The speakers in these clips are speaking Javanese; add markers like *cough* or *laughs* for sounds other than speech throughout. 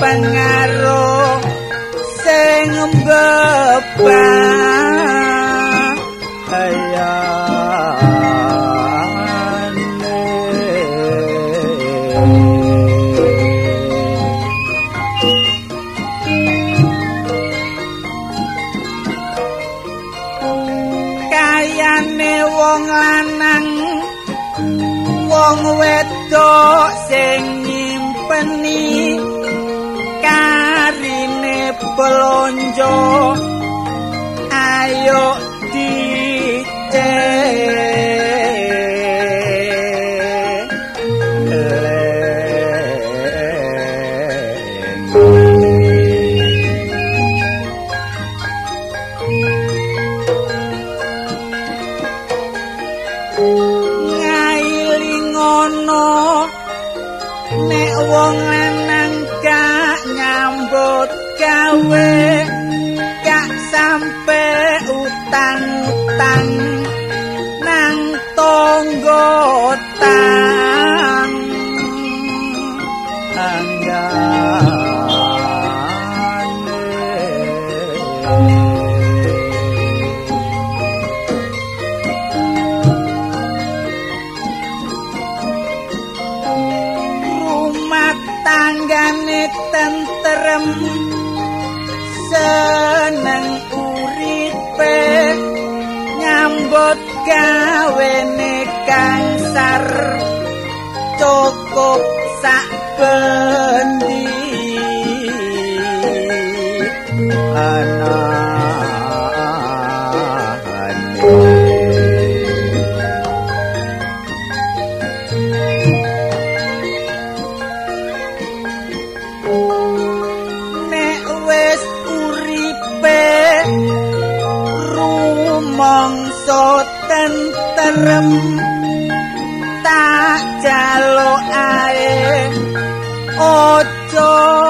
pengaruh sing mbep tentrem seneng uripe nyambut gawene kansar cukup sak bendi. Ana kerem tak jalo ae ojo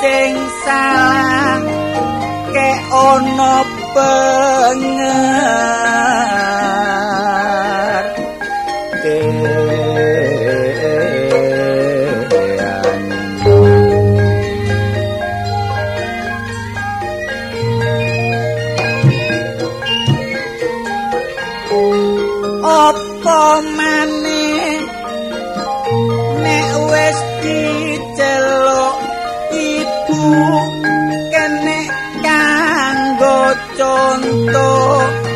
sing salah kek ono pengen. kene kanggo contoh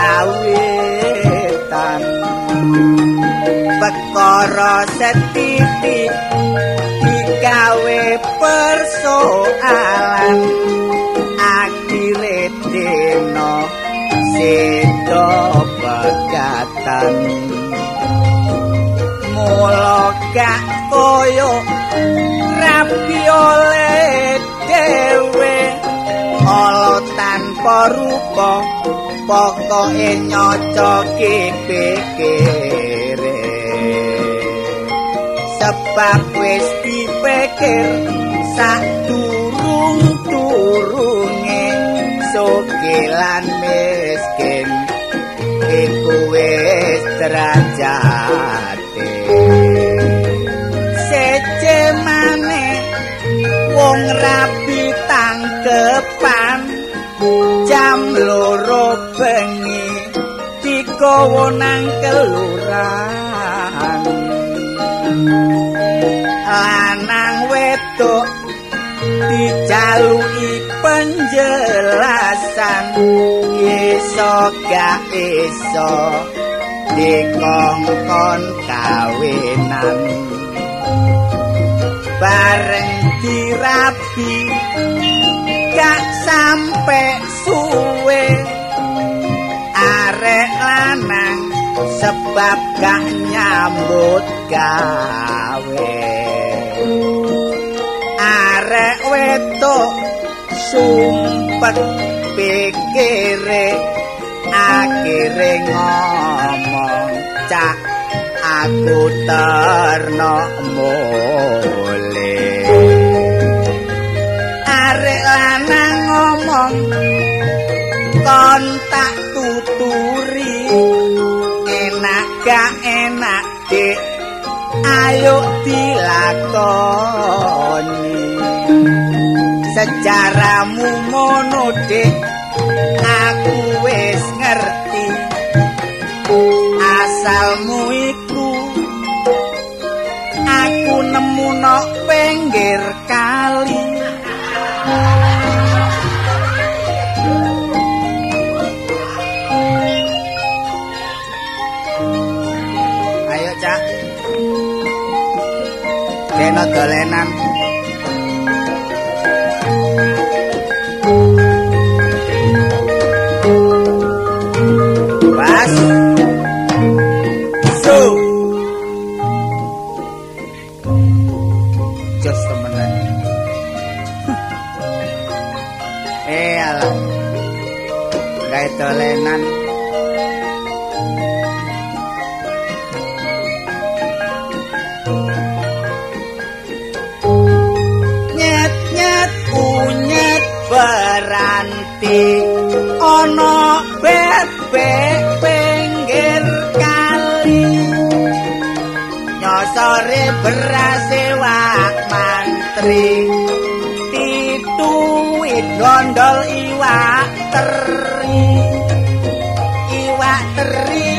kawitan. Perkara setitik digawe persoalan. Akhire dina sedo pegatan. Mulo gak koyo rapi oleh dewe ala tanpa rupa pokoke nyocoke pikire sebab wis dipikir sak durung turunge sogelan miskin iku wis derajate dikowo nang kelurahan. Lanang wedok dijaluki penjelasan. Iso gak iso dikongkon kawinan bareng dirapi gak sampe suwe sebab nyambut gawe. Arek wedok sumpet pikire akhire ngomong cak aku terno mule. Arek lanang ngomong kon tak tuturi gak enak dik. Ayo dilakoni. Sejaramu ngono dik. Aku wis ngerti. Asalmu iku aku nemu no pinggir kena dolenan beranti ana bebek pinggir kali. Nyosore berase wak mantri tituwit gondol iwak teri. Iwak teri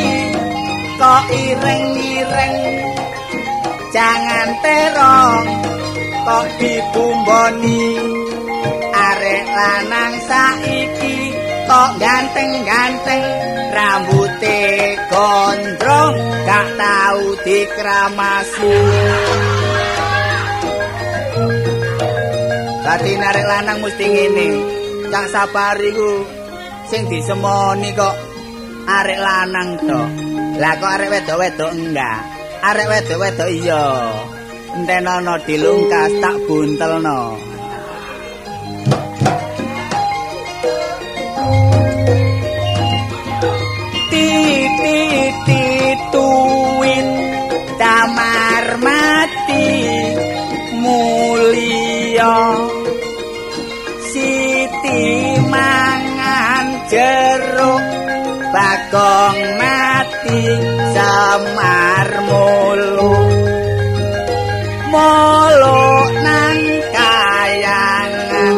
kok ireng-ireng jangan terong kok dibumboni. Arek lanang saiki kok ganteng-ganteng rambute gondrong gak tau dikramasi. Dadi arek lanang mesti ngene. Cak sapari ku sing disemoni kok arek lanang to. Lah kok arek wedok-wedok enggak? Arek wedok-wedok iya. Entenono dilungkas tak buntelno mulu molo nang kayangan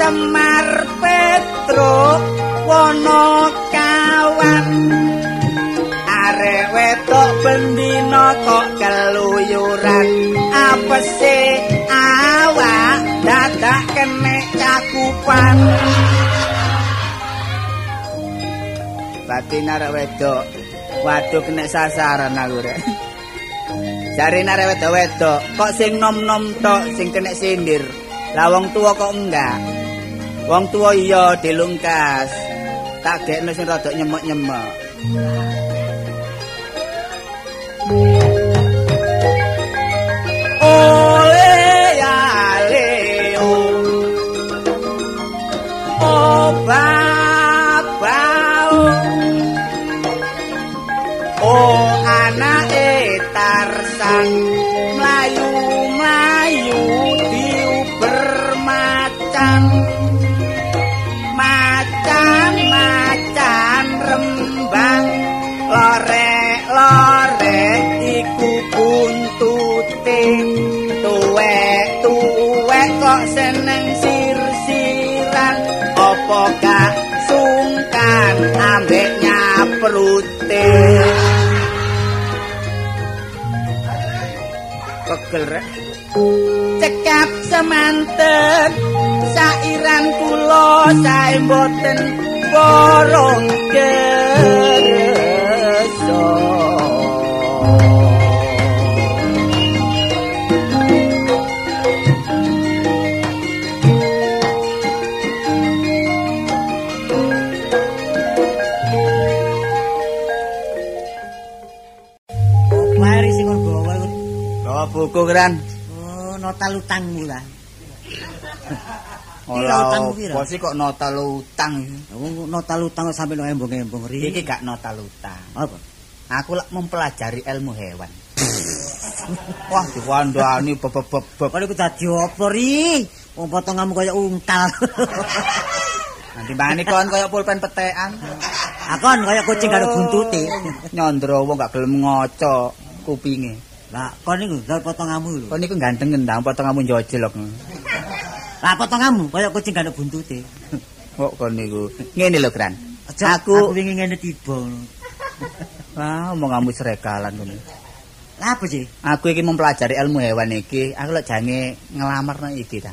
semar petruk wono kawan. Arek wetok bendina kok keluyuran. Apese awak dadak kene cakupan? Batin arek wedok waduh kena sasaran aku rek Jarine arek wedok-wedok kok sing nom-nom tok sing kena sindir. Lah wong tuwa kok enggak. Wong tuwa iya dilungkas. Tak gekno sing rada nyemek-nyemek. Oh anake Tarsan mlayu-mlayu diuber macan. Macan-macan rembang. Lorek-lorek iku buntute. Tuwek-tuwek kok seneng sir-siran. Apa gak sungkan ambek nyaprute pegel rek. Cekap semanten sairan kula sae mboten borong Buku keran Oh, nota utangmu lah. Ora apa sih kok nota utang Oh, nota utang kok sampe nang embong-embong ri. Iki gak nota utang apa? Aku lak mempelajari ilmu hewan Wah diwandani bebeb-bebeb Kok iku dadi apa ri? Wong potonganmu kaya ungkal. Nanti bangane kon kaya pulpen petekan Akon kaya kucing karo buntute. Nyandra wong gak gelem ngoco kupinge Lah, kon iku lha potonganmu lho. Kon niku ganteng ndang potonganmu njojlok *laughs* Lah potonganmu kaya kucing karo buntute. *laughs* Kok kon niku ngene lho Gran Aja Aku- aku wingi ngene tiba. ngono. Wah *laughs* omonganmu serekalan ngono Lah apa sih? Aku iki mempelajari ilmu hewan iki aku lek jange ngelamar nang iki ta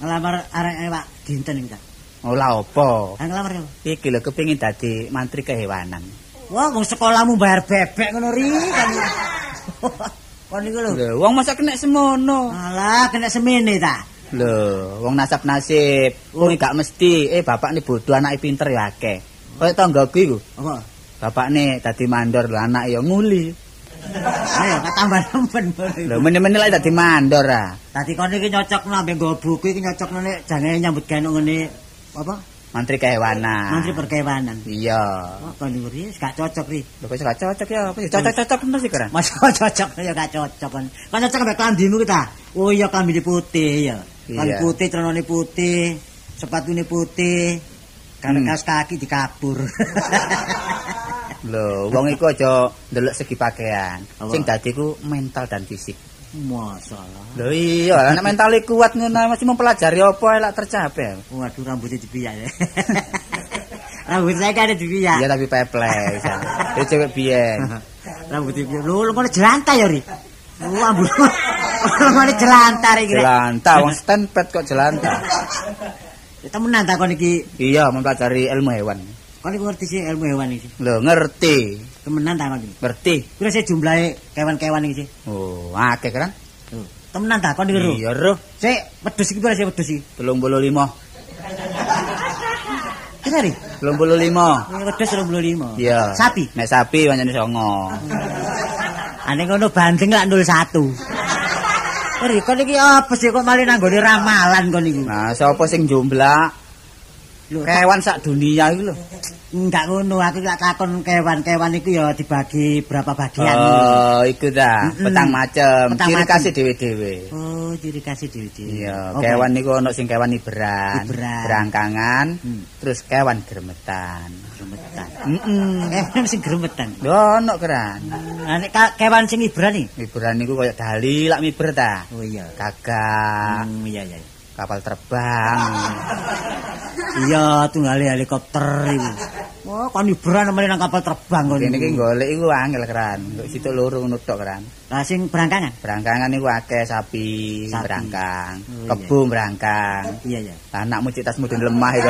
Ngelamar arek ewak dinten iki ta. Oh lah opo Ah ngelamar yo. Iki lho kepengin dadi mantri kehewanan Wah, wong sekolahmu bayar bebek ngono ri kan. Kon iku lho. Lho wong masa kena semono Alah, kena semene ta. Lho, wong nasab nasib, wong gak mesti. Eh, bapak nih bodoh, anaknya pinter ya akeh. Kayak tanggaku iku, Apa? bapak nih tadi mandor, lho anak ya nguli. Ayo, tambah nemen. Lho, meni-meni lagi tadi mandor ah. Tadi kon iki nyocokno ambek nggo buku iki nyocokno nek jange nyambut gawe ngene apa? Mantri kehewanan. Menteri Perkewanan. Iya. Wah, kon iki ri gak cocok ri. Lho, kok gak cocok ya? Cocok-cocok terus sih, Kran. Mas *laughs* kok cocok ya gak cocok kon. Kon cocok ambek klambimu ki ta? Oh iya klambi putih ya. Klambi Iya. putih, celanane putih, sepatune putih. Kan Hmm. kaos kaki dikabur. Lho, wong iku aja ndelok segi pakaian. Sing dadi ku mental dan fisik. Masalah. Lho iya, nek mentale kuat ngono masih mempelajari apa ae lak tercapai. Waduh rambutnya dibiyak ya. *laughs* Rambut saya kan ada dibiyak. Iya tapi peples. ya. Dia cewek biyen. *laughs* Rambut dibiyak. Lu lu mana jelantar ya ri? Lu ambul. Lu *laughs* mana jelantar iki. Jelantah, wong stand-pad kok jelantah. Ya temenan ta kon iki. Iya, mempelajari ilmu hewan. Kon iki ngerti sih ilmu hewan iki. Lho, ngerti. Temenan ta kon iki. Ngerti. Kira sih jumlahe kewan-kewan iki sih. Oh, akeh kan? Temenan ta kon iki lho. Iya, roh. Sik, wedhus iki pira sih wedhus iki? 35. Kira ri? 35. Ini wedhus 25. Iya. Sapi. Nek sapi pancen songo. Ane ngono bandeng lak 01. Ri, kon iki apa sih kok malah nanggone ramalan kon iki? Nah, sapa sing jumlah Lho, kewan sak dunia iku lho. Enggak ngono, aku tak takon kewan-kewan iku ya dibagi berapa bagian. Oh, iku ta, petang macem. Petang Ciri khasnya dhewe-dhewe. Oh, ciri kasih dhewe Iya, kewan niku ono sing kewan iberan, Iberan. berangkangan, Hmm. terus kewan gremetan. gremetan. Heeh. Kewan *laughs* sing gremetan. Lho ono keran. Nah, nek kewan sing ibran nih. Iberan niku koyo dali lak miber ta. Oh iya. Gagak, Hmm, iya iya. Kapal terbang. Iya, tunggale helikopter iku. Wah, kon ibran nemeni nang kapal terbang kon. Kene iki golek iku angel keran. Kok situ loro ngono tok keran. Lah sing berangkangan. Berangkangan niku akeh sapi, Sapi. berangkang, Oh, iya. kebu berangkang. Iya iya. Lah anakmu cik tas mudun lemah itu.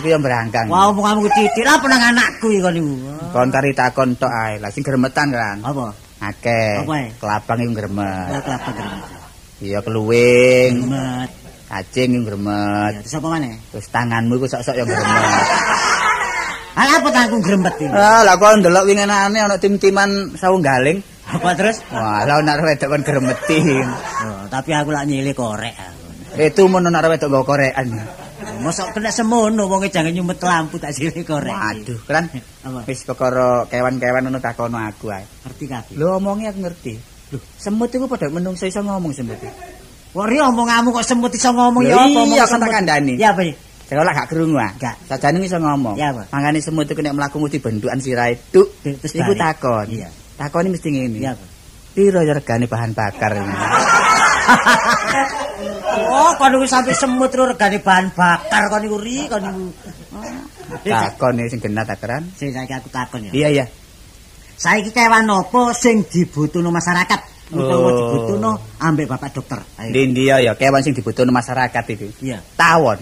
Iku *laughs* yang berangkang. Wah, omonganmu titik apa nang anakku iki kon iku. Kon kari takon tok ae. Lah sing gremetan kan. Apa? Akeh. Apa ae? Kelabang iku gremet. Oh, kelapa gremet. Iya keluwing, Gremet. cacing iku gremet. Ya, terus apa maneh? Terus tanganmu iku sok-sok ya gremet. Ala *laughs* apa tangku gremet iki? Ah, lah kok ndelok winginane ana tim-timan sawu galing. Apa terus? Wah, lah nek wedok kon gremetin. Oh, tapi aku lak nyilih korek. Itu mun nek wedok nggo korekan. Mosok kena semono wong jangan nyumet lampu tak silih korek. Waduh, kan Apa? wis perkara kewan-kewan ngono takono aku ae. Ngerti kabeh. Lho omongnya aku ngerti. Lho, semut iku padha menungso iso ngomong semut. iku. Wong ri omonganmu kok semut iso ngomong ya apa iya, omong kan tak semut? kandhani. Ya apa? ya? Sekolah gak krungu ah. Gak. Sajane iso ngomong. Ya, apa? Mangane semut iku nek mlaku mesti bentukan sirahe tuk. Terus Iku takon. Iya. Takoni mesti ngene. Ya apa? Piro ya regane bahan bakar ini? *laughs* Oh, kon niku sampe semut ro regane bahan bakar kon niku ri kon niku. Takon sing genah takaran. Sing saiki aku takon ya. Iya iya. Saiki kewan apa sing dibutuhno masyarakat utawa Oh. dibutuhno ambek Bapak dokter? Ndi ya kewan sing dibutuhno masyarakat itu. Iya. Tawon.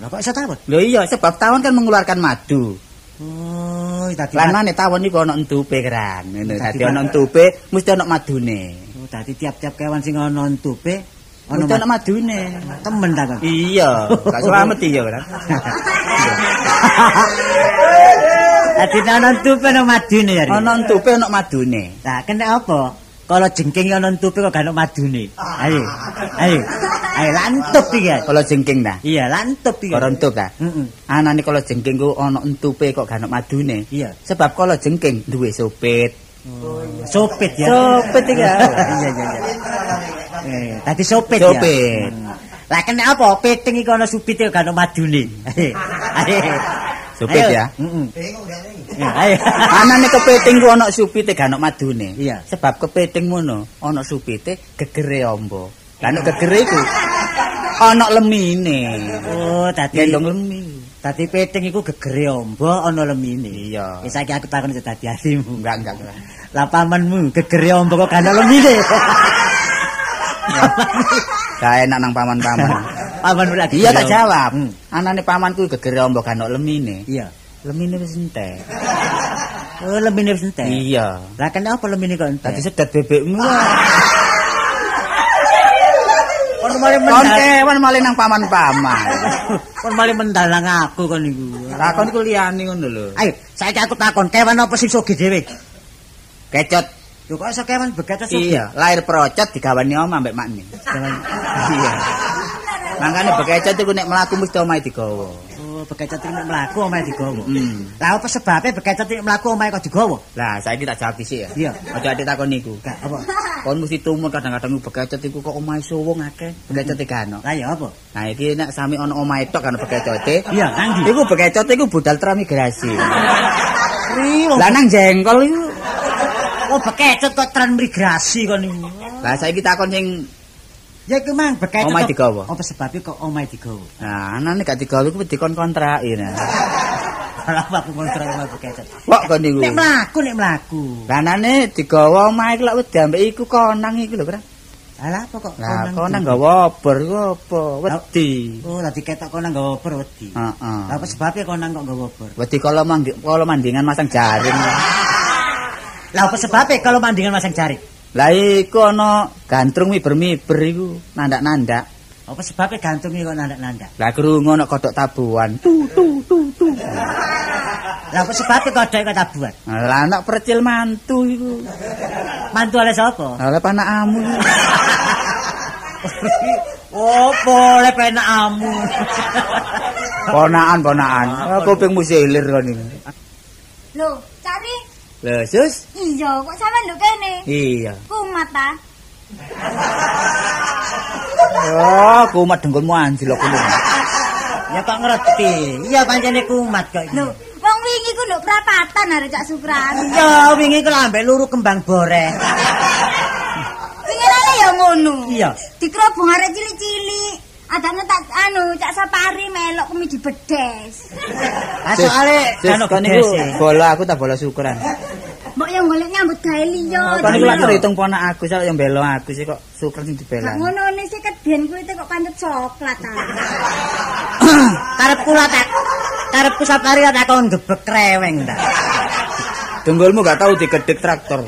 Lah kok iso tawon? Lho iya sebab tawon kan mengeluarkan madu. Oh, dadi Lan maneh tawon niku ana entupe keran. Ngono Dadi ana entupe mesti ana madune. Oh, dadi tiap-tiap kewan sing ana entupe Mesti ana madune. temen ta kok. Iya, gak selamat iya kan. *laughs* Dadi ana entupe ana madune ya. Ana entupe ana madune. Lah kena apa? Kalau jengking ana entupe kok gak ana madune. Ayo. Ayo. Ayo lantup iki. ya. Kalau jengking ta. Iya, lantup iki. Karo entup ta. Heeh. Anane kalau jengking ku ana entupe kok gak ana madune. Iya. Sebab kalau jengking duwe sopit. Sopit ya. Sopit iki. Iya iya iya. Eh, tadi sopit, ya. Sopit. Hmm. Lah kena apa? Piting iki ana supite gak ana madune. *laughs* Ayo. ya. Heeh. Ya, ayo. *laughs* Anane kepiting ku ana supite gak ana madune. Iya. Sebab kepiting ngono ana supite gegere ombo. Lah nek gegere iku ana lemine. Oh, tadi Gendong lemi. tadi piting iku gegere ombo ana lemine. Iya. Wis saiki aku takon dadi atimu. Enggak enggak. Lah pamanmu gegere ombo kok gak ana lemine. *laughs* Gak enak nang paman-paman. *laughs* Pamanmu lagi. Iya tak jawab. Hmm. Anane pamanku gegere ombo ana lemine. Iya. Lemine wis entek. Oh, lemine wis entek. Iya. Lah kenapa lemine kok entek? Tadi sedot bebekmu. kon mari Kon mendal. kewan malah nang paman-paman. Kon mari mendalang aku kon niku. Takon iku liyane ngono lho. Ayo, saiki aku takon, kewan apa sing sugih dhewe? Kecot. Lho kok iso kewan begat sugih? Iya, lahir procot digawani oma mbek makne. Iya. Makane bekecot iku nek mlaku mesti omahe digawa. Oh, bekecot iki nek mlaku omahe digawa. Hmm. Lah apa sebabe bekecot iki mlaku omahe kok digawa? Lah, saiki tak jawab dhisik ya. Iya. Aja ati takon niku. Gak apa? Kon mesti tumur kadang-kadang bekecot iku kok omahe suwung akeh. Bekecot iki ana. Lah ya apa? Nah, iki nek sami ana omahe tok kan bekecote. Iya, nang ndi? Iku bekecot iku budal transmigrasi. Lah nang jengkol iku. oh bekecot kok transmigrasi kon niku. Lah saiki takon sing Ya iku mang. Omahe kok- digawa. Apa sebabnya kok omahe digawa? Nah, anane gak digawe ku dikon kontraki nah. Lah apa kontrak *laughs* omahe bekecot? Kok kon niku? Nek mlaku, nek mlaku. Lanane digawa omahe lak wedi ambek iku konang iku lho, Kra. Lah apa kok Lah konang konang di- gawa obor iku apa? Wedi. Oh, dadi ketok konang nggawa obor wedi. Heeh. Lah apa sebabnya konang kok nggawa obor? Wedi kalau manggi kalau mandingan masang jaring. Lah apa sebabnya kalau mandingan masang jaring? Lah iku ana gantrung miber-miber iku, nandak-nandak. Apa sebabnya gantungnya kok nandak-nandak? Lah krungu ana kodok tabuhan. Tu tu tu tu. Lah apa sebabnya kodok kok tabuhan? Lah anak percil mantu iku. Mantu oleh sapa? Lah panakamu. oh, boleh penak amu. *laughs* Ponakan, ponakan. Kupingmu silir kon iki. Lho, cari Lho, Sus. iya kok sampean nduk kene. Iya. Kumat ta? Oh, kumat dengkulmu anjlok kuwi. ya kok ngerti. Iya pancene kumat kok. Lho, wong wingi ku nduk prapatan arek Cak Sukran. Ya wingi ku lambe luru kembang boreh. Pingirane ya ngono. Iya. Dikrobong arek cilik-cilik. Adane tak anu Cak Sapari melok kemi dibedes. *laughs* Ah soalé kan kon niku bola aku tak bola syukuran. Mbok yang golek nyambut gawe liya. Kon niku lak terhitung ponak aku sak yang belo aku sih kok syukur sing dibela. ngono ne sik kedhen kuwi kok pancet coklat ta. *coughs* Karepku lah tak karepku sapari lah takon gebek kreweng ta. Dengkulmu gak tahu digedek traktor.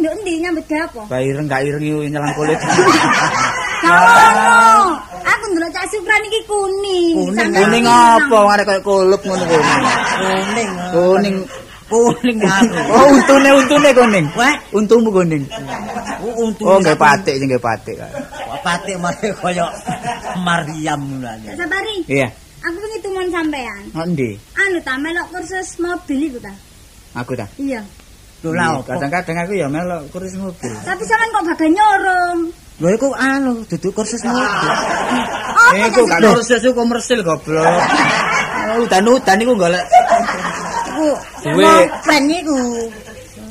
Nduk endi nyambut gawe apa? Bayi ireng gak ireng yo nyelang kulit. *laughs* Ngono. Aku ndelok Cak Supran iki kuning. Kuning, Kuning apa arek koyo kulup ngono kuning. Kuning. Kuning. Kuning aku. Oh, untune untune kuning. Wah, Untumu kuning. untung. Oh, nggih patik sing nggih patik. Patik mare kaya Maryam ngono. Cak Sapari, Iya. aku pengen tumon sampean. Ngendi? Anu ta melok kursus mobil iku ta? Aku ta. Iya. Lho la opo? Kadang-kadang aku ya melok kursus mobil. Tapi sampean kok bagan nyorong. Lho iku anu duduk kursus mobil. Apa Eh, iku gak kursus iku komersil goblok. *laughs* Udan-udan iku golek Iku Duwe. pen iku.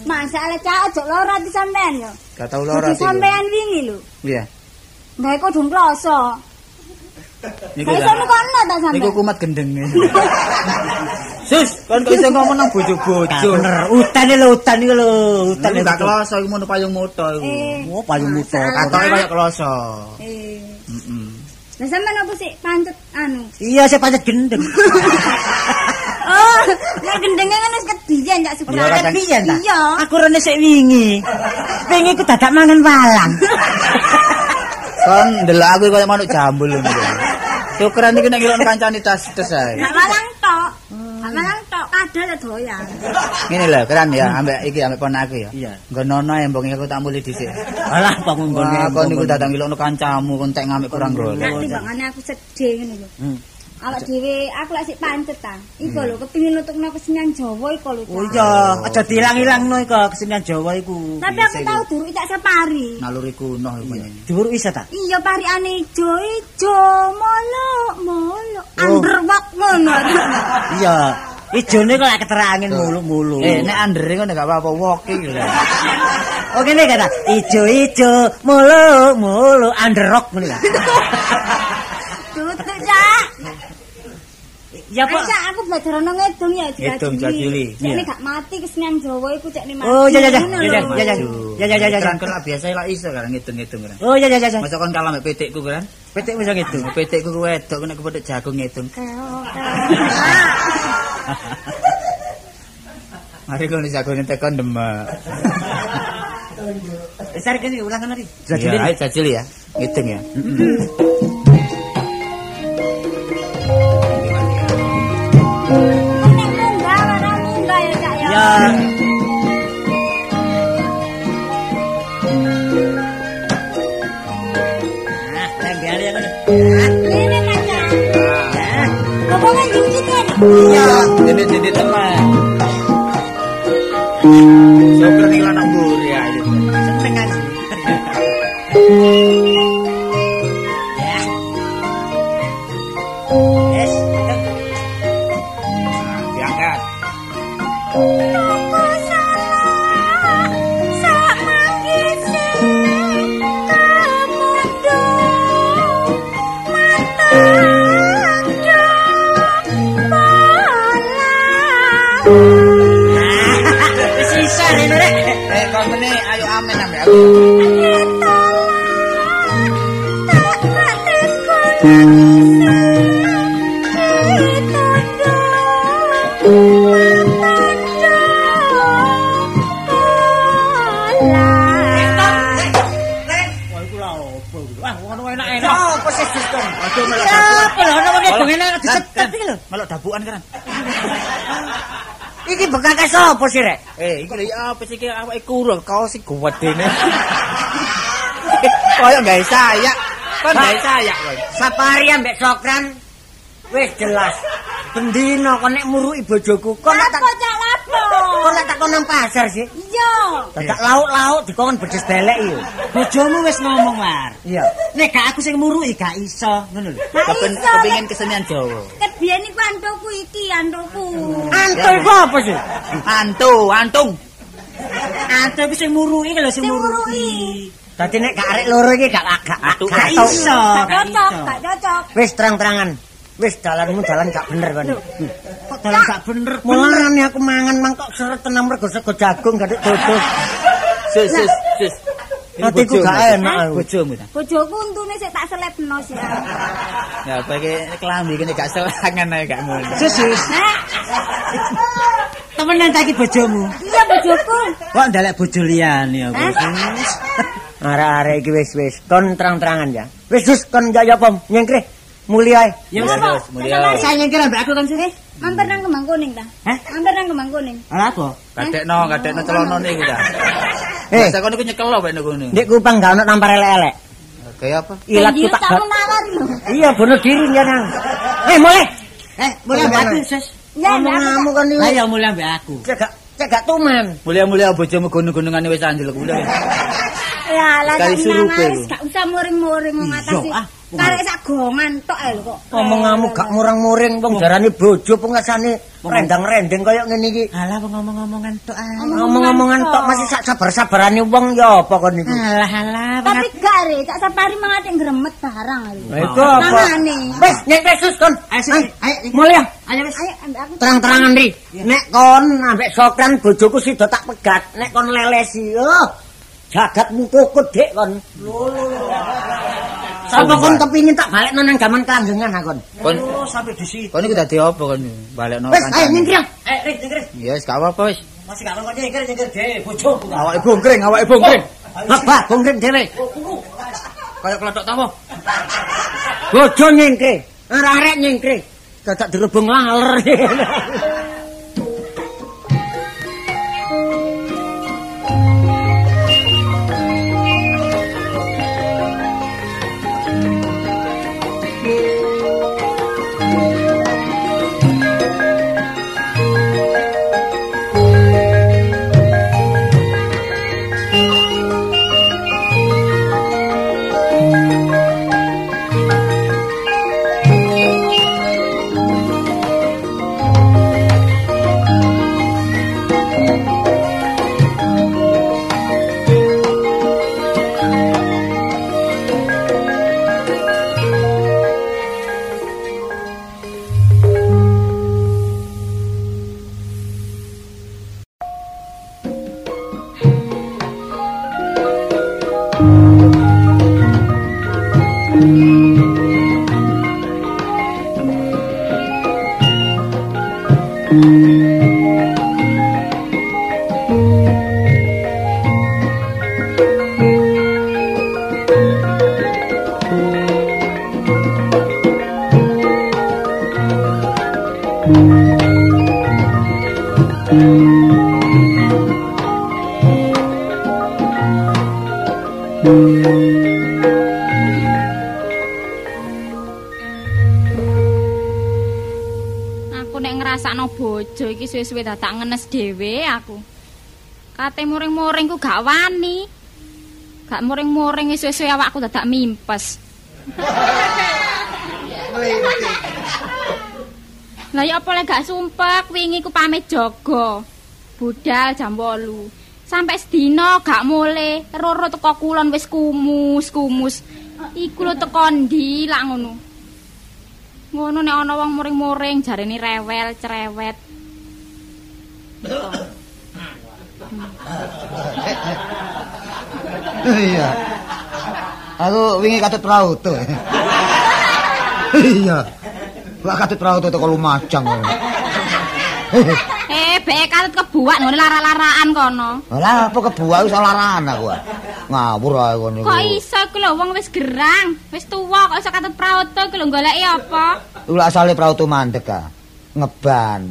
Masalah cak ojo lara di sampean yo. gak tau lara Di sampean wingi lho. Iya. Gawe kodong kloso. Niku sono kono ta Niku sampean. kumat gendeng. *laughs* Sus, kon kok iso ngomong nang Gak bojo-bojo. bener. Utan lho utan iku lho. Utan Niku gak kloso iku mono payung moto iku. Eh. Oh, payung motor. Katoke koyo kloso. Eh. Heeh. Lah sampean apa sih pancet anu? Iya, saya pancet gendeng. *laughs* Oh, nek gendenge ngono wis Cak Supran. Iya, kadang- Piye ta? Iya. Aku rene sik wingi. Wingi ku dadak mangan walang. *laughs* Kon ndelok aku koyo manuk jambul ngono. Syukuran iki nek ngelokno kancane tas-tas ae. Gak malang tok. Gak malang tok, kadal ya doyan. Ngene lho, keren ya ambek iki ambek pon aku ya. Nggono embong aku tak mulih dhisik. Alah, kok nggone. Wah, kon niku datang ngelokno kancamu kon tek ngamik kurang golek. Nek timbangane aku sedih ngene lho. Hmm. Awak dhewe aku lek sik pancet ta. Iku lho kepengin nutupno kesenian Jawa iku lho. Oh iya, aja diilang-ilangno iku kesenian Jawa iku. Tapi aku tau duru Cak Sapari. Naluri kuno iku. Dhuwur isa ta? Iya parikane ijo ijo molok molok Oh. underwalk ngono. *laughs* Iya. Ijone kok lek keterangin mulu-mulu. Eh, nek andere ngono gak apa-apa walking lho. *laughs* Oh ngene kata, ijo-ijo, mulu-mulu, underrock ngono ya. *laughs* Tutuk Cak. Ya Pak. Cak aku belajar ono ngedung ya Ngedung, Jajuli. Cek Iya. nek gak mati kesenian Jawa iku cek mati. Oh ya ya ya. Ya ya ya ya. Ya ya ya ya. Kan kok biasa lah iso kan ngitung-ngitung kan. Oh ya ya ya ya. Masa kon kalah mek petikku kan. Petik wis gitu. Petikku ku wedok nek kepethuk jagung keok. *laughs* Mari kon jagung tekon demek. Besar kene ulang lagi. Iya, ayo jajil ya. Ngitung ya. Nek ya Cak ya. Ya. Nah, tanggal yang ngono. Ngene ta Cak. Nah, Kok nganjing kita nih? Iya, dede-dede teman. Syukur ning lanang Ya, ono wong Kan, disetet kan, iki lho. Melok dabukan kan. Iki bekake sapa sih, Rek? Eh, iku lho apa sih iki awake kurang kaos sing gedene. *laughs* Kayak gawe sayak. Kan gawe sayak kowe. Sapari ambek Sokran wis jelas. Bendino kok nek muruki bojoku kok tak? Kok nek tak nang pasar sih. Iya. Dadak lauk-lauk dikon bedes belek iyo. Bojomu wis ngomong, War. Iya. Nek gak aku sing muruki gak iso, ngono lho. Kepen kepengin kesenian Jawa. Kebiyen iku antuku iki antuku. Anto iku apa sih? Antu, antung. Anto iku sing muruki lho sing muruki. Dadi nek gak arek loro iki gak gak Atu, gak iso. Gak cocok, gak cocok. Wis terang-terangan. Wis dalanmu dalan gak bener kan. Kok dalan gak bener. Mulane aku mangan mangkok seret tenang mergo sego jagung gak dodo. Sus. Ini Hatiku bojomu, gak enak aku. Bojomu ta. Bojoku untune sik tak selepno sih. Ya, bagi kelambi kene gak selangan ae gak ngono. Sus. Nek temenan ta iki bojomu. Iya bojoku. Kok ndelek bojo liyane apa wis. Arek-arek iki wis wis kon terang-terangan ya. Wis wis kon njak apa nyengkre. Mulia ae. Ya wis. Kenapa? Saya nyengkir ambek aku kan sih. Eh, mampir nang Kembang Kuning ta? Hah? Mampir nang Kembang Kuning. Ala apa? Kadekno, kadekno celonone iku ta. Eh, Masa kono nyekel lho nek kono. ndek kupang gak ono nampar elek-elek. Kayak apa? Ilat ku tak. Iya, bunuh diri dia nang. Eh, mulai. Eh, mulai ambek aku sis. Ya, kamu tak- kan Lah iki. ya mulai ambek aku. Cek gak cek gak tuman. Mulia-mulia bojomu gunung-gunungane wis andel kuwi. Ya, lah surupe menawar, lho. gak usah muring-muring mengatasi. ah. Karek sak gongan tok ae lho kok. Ngomong kamu gak murang-muring wong darani bojo pengasane rendang-rendeng kaya ngene iki. Alah ngomong-ngomongan tok ah. Ngomong-ngomongan tok masih sak sabar-sabarane wong ya apa kon niku. Alah alah. Tapi gak re, tak sapari mangate gremet barang lho. Lah iku apa? Wis, nyek Yesus kon. Ayo. Mulai ya. Ayo wis. Terang-terangan ri. Nek kon ambek sokran bojoku sida tak pegat. Nek kon lelesi, oh. Jagatmu kukut dik kon. Sapa kon kepingin tak balik nang gaman kanjengan akon. Kon Oh, sampai di situ. kon iku dadi apa kon? Balekno Wis, ayo nyingkir. Eh, Rik, nyengkir. Ya wis gak apa-apa wis. Masih gak ngomong nyengkir, nyengkir dhewe bojoku. Awake bongkring, awake bongkring. Apa bongkring dhewe. Kayak klothok tawo. Bojo nyingkir. Arek nyingkir. Dadak dirubung laler. *laughs* suwe-suwe dadak ngenes dhewe aku. Kate muring-muring ku gak wani. Gak muring-muring suwe-suwe awakku dadak mimpes. Lah ya apa lek gak sumpek wingi ku pamit jaga. Budal jam 8. Sampai sedina gak mule, roro teko kulon wis kumus-kumus. Iku lho teko ndi lak ngono. Ngono nek ana wong muring-muring jarene rewel, cerewet. Iya. Aku wingi katut tuh. Iya. Lah katut tuh teko Lumajang. Eh, bek katut kebuak ngene lara-laraan kono. Lah apa kebuak iso larangan aku. ah. Ngawur ae kono. Kok iso iku lho wong wis gerang, wis tuwa kok iso katut prauto iku lho goleki apa? Iku lak asale perahu tuh mandek ah. Ngeban.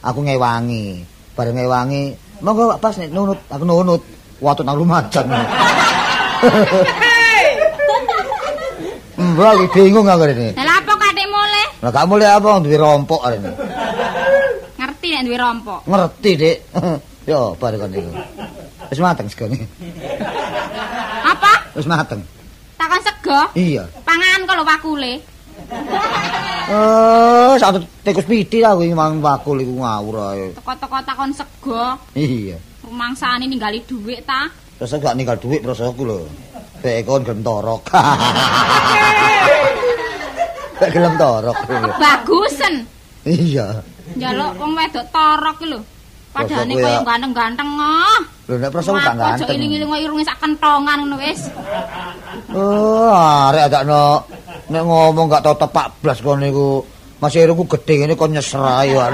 Aku ngewangi. Bareng ngewangi, monggo Pak, pas nek nunut, aku nunut. Watut nang Lumajang. Mbak lagi bingung aku ini. Lah apa katik mule? Lah gak mulai apa duwe rompok ini. Ngerti nek duwe rompok. Ngerti, Dik. Yo, bar kon niku. Wis mateng segone. Apa? Wis mateng. Takon sego? Iya. Pangan kok lho wakule. Eh, satu tikus piti aku iki mang bakul iku ngawur ae. Teko-teko takon sego. Iya. Rumangsane ninggali dhuwit ta? Terus gak ninggal duit prosoku lho. Bek kon gelem torok. Bek gelem torok. Bagusen. Iya. Njaluk wong wedok torok ki lho. Padane Bosokku koyo ya. ganteng-ganteng oh. Lho nek gak Aja ganteng. iling-iling kok irunge sak kentongan ngono wis. Oh, arek adakno nek ngomong gak tau tepak blas kon niku. Masih irungku gedhe ngene kon nyesra yo.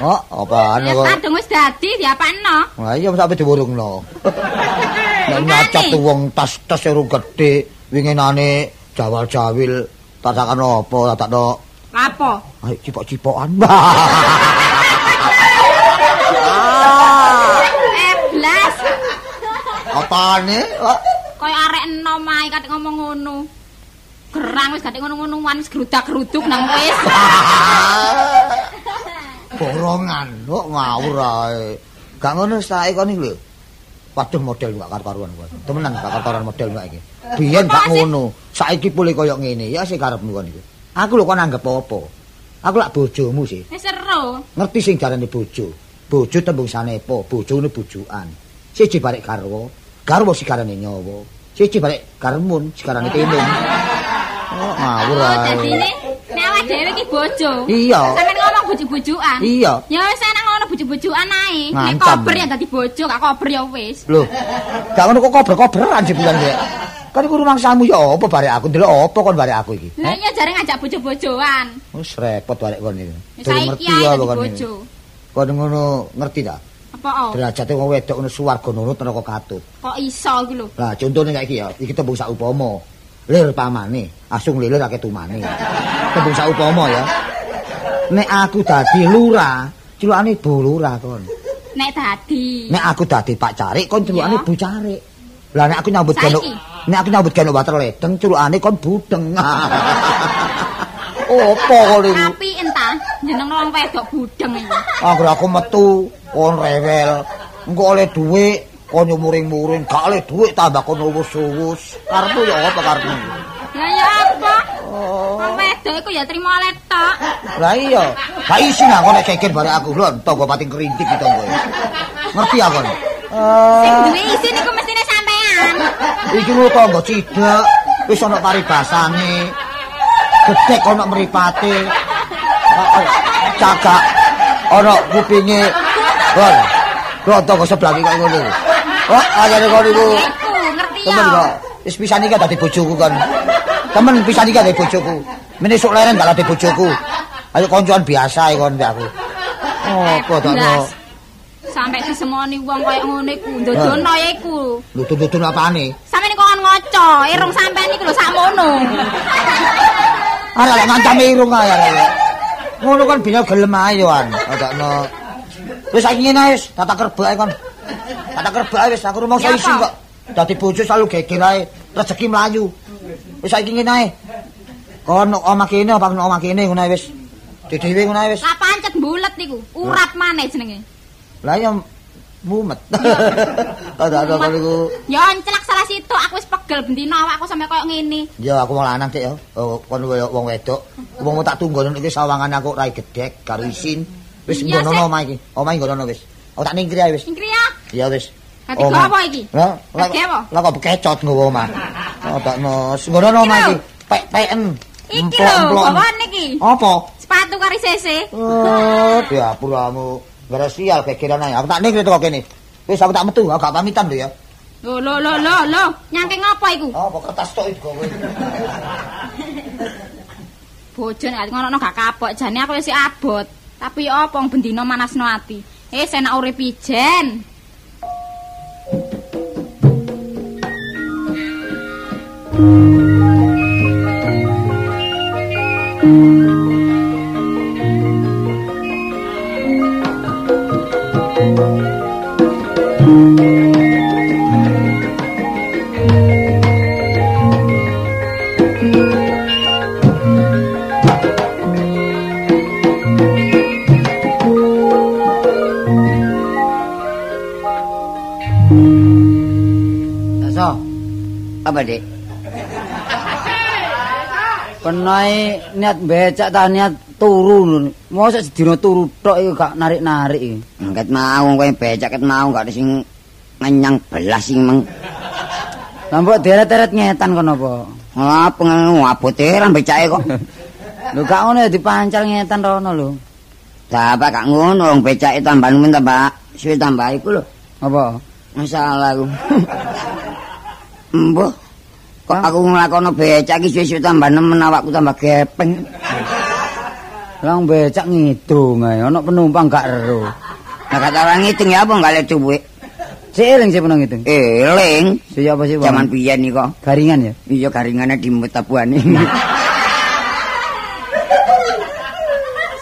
Oh, apaan kok? kadung wis dadi diapakno. Lah iya sampe diwurungno. *laughs* Nek nyacat wong tas-tas ero gedhe, winginane jawal-jawil tatakan apa tatakno Apa? ayo cipok-cipokan. *laughs* Eh, blas. Apane? Kaya arek enom ae katik ngomong ngono. Gerang wis katik ngono-ngono wis gerudak-geruduk nang wis. *laughs* borongan kok ngawur ae. Gak ngono sae kon iki lho. Waduh model gak karo-karuan kok. Temenan gak karo-karuan model gak iki. Biyen gak ngono. Saiki pulih koyo ngene. Ya sing karepmu kon iki. Aku lho kon anggap apa? Aku lak bojomu sih. Wis seru. Ngerti sing jarane bojo. Bojo tembung sanepa, bojone bojokan. Siji barek garwa, garwa sikarane nyawa. Siji barek garmun sikarane timun. *laughs* Oh, ngawur ae. Dhewe iki bojo. Iya. Sampeyan ngomong bojo-bojokan. Iya. Ya wis enak ngono bojo-bojokan ae. Nek kober ya dadi bojo, gak kober ya wis. Loh, gak ngono kok kober-koberan jebulan rek. Kan iku rumangsamu ya apa barek aku ndelok apa kon barek aku iki? Lah iya jare ngajak bojo-bojoan. Wis repot barek kon iki. Durung Saiki ngerti ya kon bojo. Kon ngono ngerti ta? Apa oh? Derajate wong wedok ngono suwarga nurut neraka katut. Kok iso iki lho. Lah contone kayak iki ya, iki tembung saupama. Lir pamane, asung lilir akeh tumane. Tembung saupama ya. Nek aku dadi lurah, celukane Bu Lurah kon. Nek dadi. Nek aku dadi Pak Carik kon celukane. Bu Carik. Lah nek aku nyambut geno nek aku nyambut geno water ledeng celukane kon budeng. Opo kon iku? Tapi entah jeneng wong wedok budeng iki. Anggere aku metu kon rewel. Engko oleh dhuwit kon muring-muring, gak oleh dhuwit tambah kon uwus-uwus. Karepmu ya apa karepmu? Lah ya apa? Wong wedok iku ya trimo oleh tok. Lah iya, gak isi nah kon nek geger barek aku lho, tangga pating kerintik iki tangga. Ngerti aku. Sing Eh, duwe isin iku mestine sampean. iki lho tangga cidak, wis ana paribasane. Gedhek ana mripate. Eh, Cagak ana kupinge. Kon. Kok tangga sebelah iki kok ngono. Oh, ajane kon iku. Iku ngerti Temen ya. kok. Wis pisan iki dadi bojoku kan. Temen pisan iki dadi bojoku. Mene sok leren gak dadi bojoku. Ayo koncoan biasa kon mbek aku. Oh, kok. Blas. Sampai disemoni wong kaya ngono iku, ndodono ya iku. Lho tutun apane? Sampeyan iku kon ngoco, irung sampean iku lho sakmono. Arek lek ngancam irung ae. Ngono kan bisa gelem ae yo an. Adakno. Wis saiki ngene wis, tata kerbak ae kon. Tata kerbak ae wis aku rumangsa isin kok. Dadi bojo selalu geger ae, rezeki mlayu. Wis saiki ngene ae. Kon omah kene apa omah kene ngono wis. Dhewe ngono wis. Lah pancet bulet iku, urap maneh jenenge. Lah *laughs* ya mumet. Ada-ada kon iku. Ya enclak salah situ, aku wis pegel bendino awakku sampe koyo ngene. Ya aku mau lanang cek ya. Oh, kon wong wedok. Wong tak tunggu iki sawangan aku rai gedhek karo isin. Wis nggono Sik. omah iki. Omah iki nggono wis. Aku tak ningkri ae wis. Sing kriya. Ya wis. Kati go apa iki? Kati apa? lah kok bekecot nggowo omah. Oh, tak no, nggono omah iki. Pek-peken. Iki lho, bawaan iki. Apa? Sepatu kari CC. Oh, ya puramu. Gara sial kekiran ae. Aku tak ningkri teko kene. Wis aku tak metu, aku gak pamitan lho ya. Lho lho lho lho lho, nyangkeng apa iku? Apa kertas tok iki kowe. Bojo nek ngono gak kapok, jane aku wis abot. Tapi apa wong bendino manasno ati. Eh enak urip ijen. So, Apa, Dik? penae niat becak ta niat turu lho. Mosok sedina turu tok iku gak narik-narik iki. Angkat mau kowe becak ket mau gak sing ngenyang belas sing meng. Lah mbok deret-deret ngetan kono apa? Ah, pengen aboteran becake kok. *laughs* Lho gak ngono ya dipancal ngetan rono lho. Lah apa gak ngono wong becake tambah men tambah suwe tambah iku lho. Apa? Masalah ku. *laughs* Mbah. Kok aku nglakono becak iki suwe-suwe tambah nemen awakku tambah gepeng. Lang becak ngidung ae, ana penumpang gak ero. Nah kata orang ngitung ya apa enggak le duit. Seiring sih penang ngidung. Eling. Siya apa sih? Zaman biyen iki kok. garingan ya. Iya garingannya di metabuane. *laughs*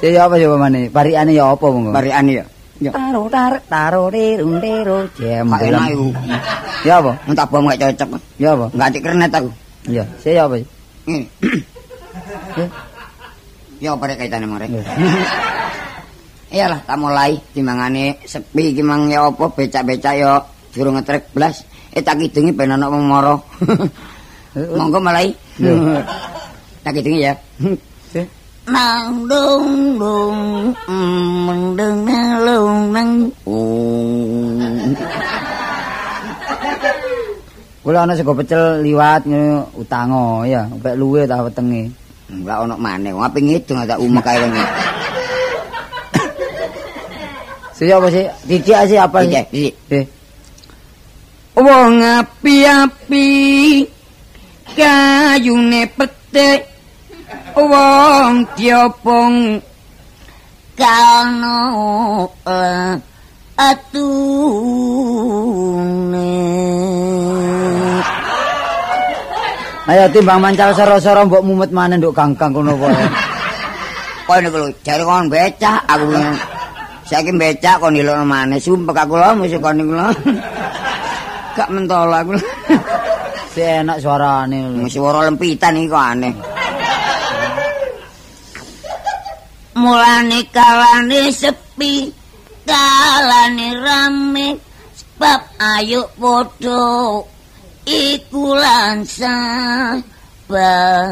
Siya apa ya pamane? Parikane ya apa monggo? Barikan ya. Ya. Taro tarik taro dirung dero jem. Gak enak iku. Ya apa? Entak bom gak cocok. Ya apa? Enggak cek kernet aku. Iya, siya apa? Ini. Ya apa rek kaitane mare? Ya. *laughs* Iyalah tak mulai timbangane sepi iki mang ya apa becak-becak ya durung ngetrek blas. Eh tak kidungi ben ana wong mara. *laughs* Monggo mulai. Ya. *laughs* tak kidungi ya. Nang dung dung mendeng nalung nang Kula ana sego pecel liwat ngono utango ya, mpek luwe ta wetenge. Enggak ono maneh, wong ape ngidung tak umek kae wong. Siya apa sih? Didik sih apa sih? Eh, Wong api-api kayune petik wong diopong kano uh, atune ayo timbang mancal soro-soro mbok mumet maneh nduk ganggang kono kok. Kok niku lho, jare kon becak aku. Saiki becak kon nilokno maneh sumpek aku lho mesti kon niku lho. Gak mentol aku. Si enak suarane lho. Suara lempitan iki kok aneh. Mulane kalane sepi, kalane rame, sebab ayo podo iku lansa bareng.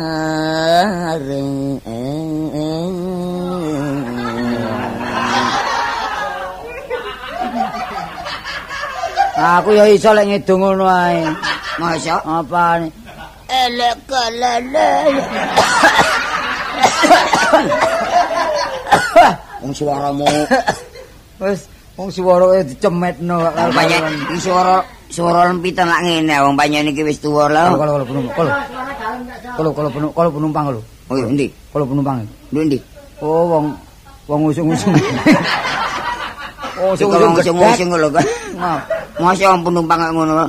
Aku ya iso lek ngidung ngono ae. Masa Apa elek kalale. *coughs* Wong suaramu Wis wong swara e dicemetno kok karo banyak karuan. suara suara lempitan lak ngene wong banyak niki wis tuwa lho. Kalau kalau penumpang, kalau kalau kalau penumpang, kalau penumpang kalau Oh endi? kalau penumpang. Lho endi? Oh wong wong usung-usung. *laughs* Oh usung-usung lho. Masa wong penumpang kaya ngono.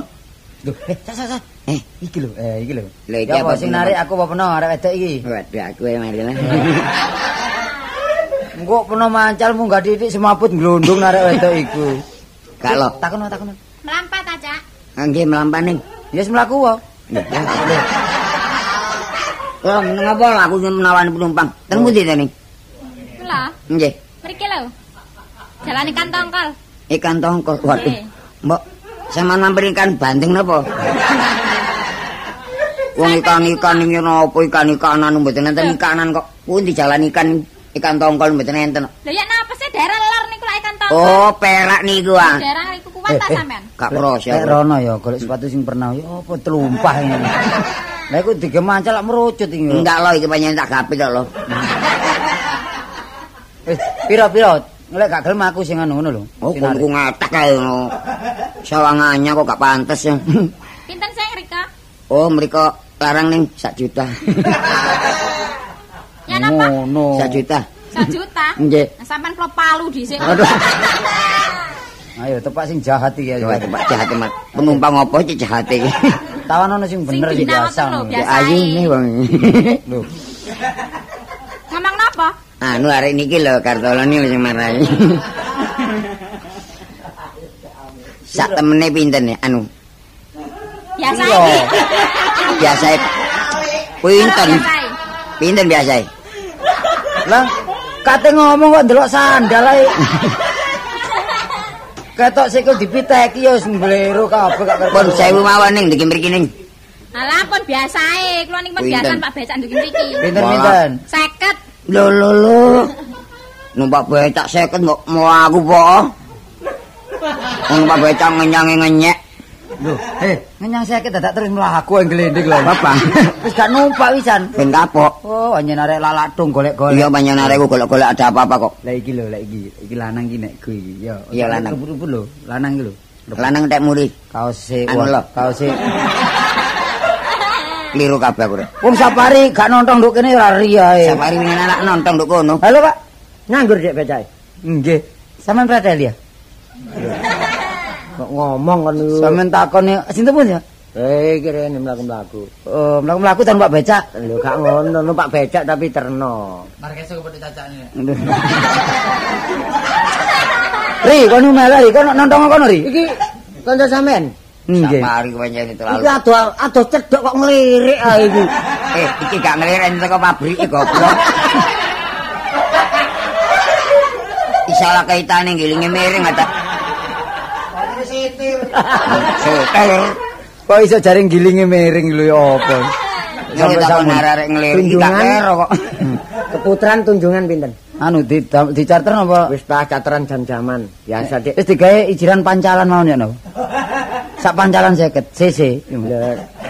Duh, eh, sa sa. Eh, Iki lho, eh iki lho. Lah, iki apa sing narik aku apa peno arek wedok iki? waduh aku ya mari lah. *laughs* Engko peno mancal munggah titik semaput glondong arek wedok iku. Gak lo. Takono takono. Melampat aja. Nggih melampaning. Ya wis mlaku wae. Oh, ngapa lah aku menawani penumpang? Ten pundi to ning? Kula, Nggih. mriki lho. Jalan ikan tongkol. Ikan tongkol. Waduh. Mbok sama nampir ikan bandeng napa? *laughs* Wong ikan-ikan iki napa ikan-ikanan mboten enten ikanan kok. Pundi jalan ikan ikan tongkol mboten enten. Lho ya napa sih daerah lor niku lak ikan tongkol. Oh, perak niku ah. Daerah iku kuat ta sampean? Gak kroso. Nek rono ya golek sepatu sing pernah ya apa telumpah ngene. *laughs* Lah iku digemancal lak merucut iki. Enggak lo iki panjenengan tak gapi tok lo. Wis pira-pira lek gak gelem aku sing anu ngono lho. Oh, narik. kuku ngatak kae ngono. Sawangannya kok gak pantes ya. Pinten sing Rika? Oh, mereka larang ning sak juta. *laughs* Ngono. Sak juta. Sak juta. Nggih. Nah, sampean klop palu dhisik. *laughs* Ayo tepak sing jahat iki ya. Coba coba jahat mat. Penumpang opo iki jahat iki. Tawan ono sing bener iki biasa. Ayu nih wong. Lho, *laughs* Ngomong napa? Anu arek niki lho kartolane sing marahi. *laughs* Sak temene pinten ya anu? Biasa iki. Biasa pinten? Pinten biasa? Lah kate ngomong kok ndelok sandal ae. *laughs* Ketok sikil dipiteki ya wis mblero kabeh gak Pun sewu mawon ning ndiki mriki ning. Alah pun biasae, kula pun Pinten? biasa Pak becak nduk mriki. Pinten-pinten. 50. Lho lho lho. Numpak becak seket mbok mau aku po. Wong *laughs* numpak becak ngenyange ngenyek. Lho, eh, ngenyang sakit dadak terus mlaku yang glendek lho. Apa? *laughs* Wis gak numpak wisan. Ben kapok. Oh, anjen arek lalatung golek-golek. Iya panjenengan arekku golek-golek ada apa-apa kok. Lah iki lho, lah iki. Iki lanang iki nekku iki. Ya. Iya, lanang. Rebut-rebut lho, lanang iki lho. Lanang tek muri. Kaos e, Anu lho. kaos e. *laughs* Kliru kabeh aku rek. Wong Sapari gak nonton nduk kene ora riyae. Safari wingi anak nonton nduk kono. Halo, Pak. Nganggur Dik becake. Nggih. Sampeyan pretel ya? Kok ngomong kan niku. Sampeyan takoni sinten pun ya? Eh, kira-kira mlaku-mlaku. Oh, mlaku-mlaku tan Pak becak. Lho gak ngono, numpak becak tapi terno. Markeso kepethuk cacane. Ri, kono malah ri, kono nonton kono ri. Iki kanca sampean. Nggih. Safari kepencen itu lalu. Iki ado ado cedhok kok ngelirik ae iki. Eh, iki gak ngelirik teko pabrik goblok. Isalah kaitane gilinge miring ada. Setel. Kok iso jaring gilinge miring lho ya apa? Sampai takon arek ngelirik iki gak Tunjungan. kero kok. Keputaran tunjungan pinten? Anu di di charter napa? Wis pas cateran jam-jaman. Biasa Dik. Wis digawe ijiran pancalan mau ya napa? Sak pancalan 50 cc.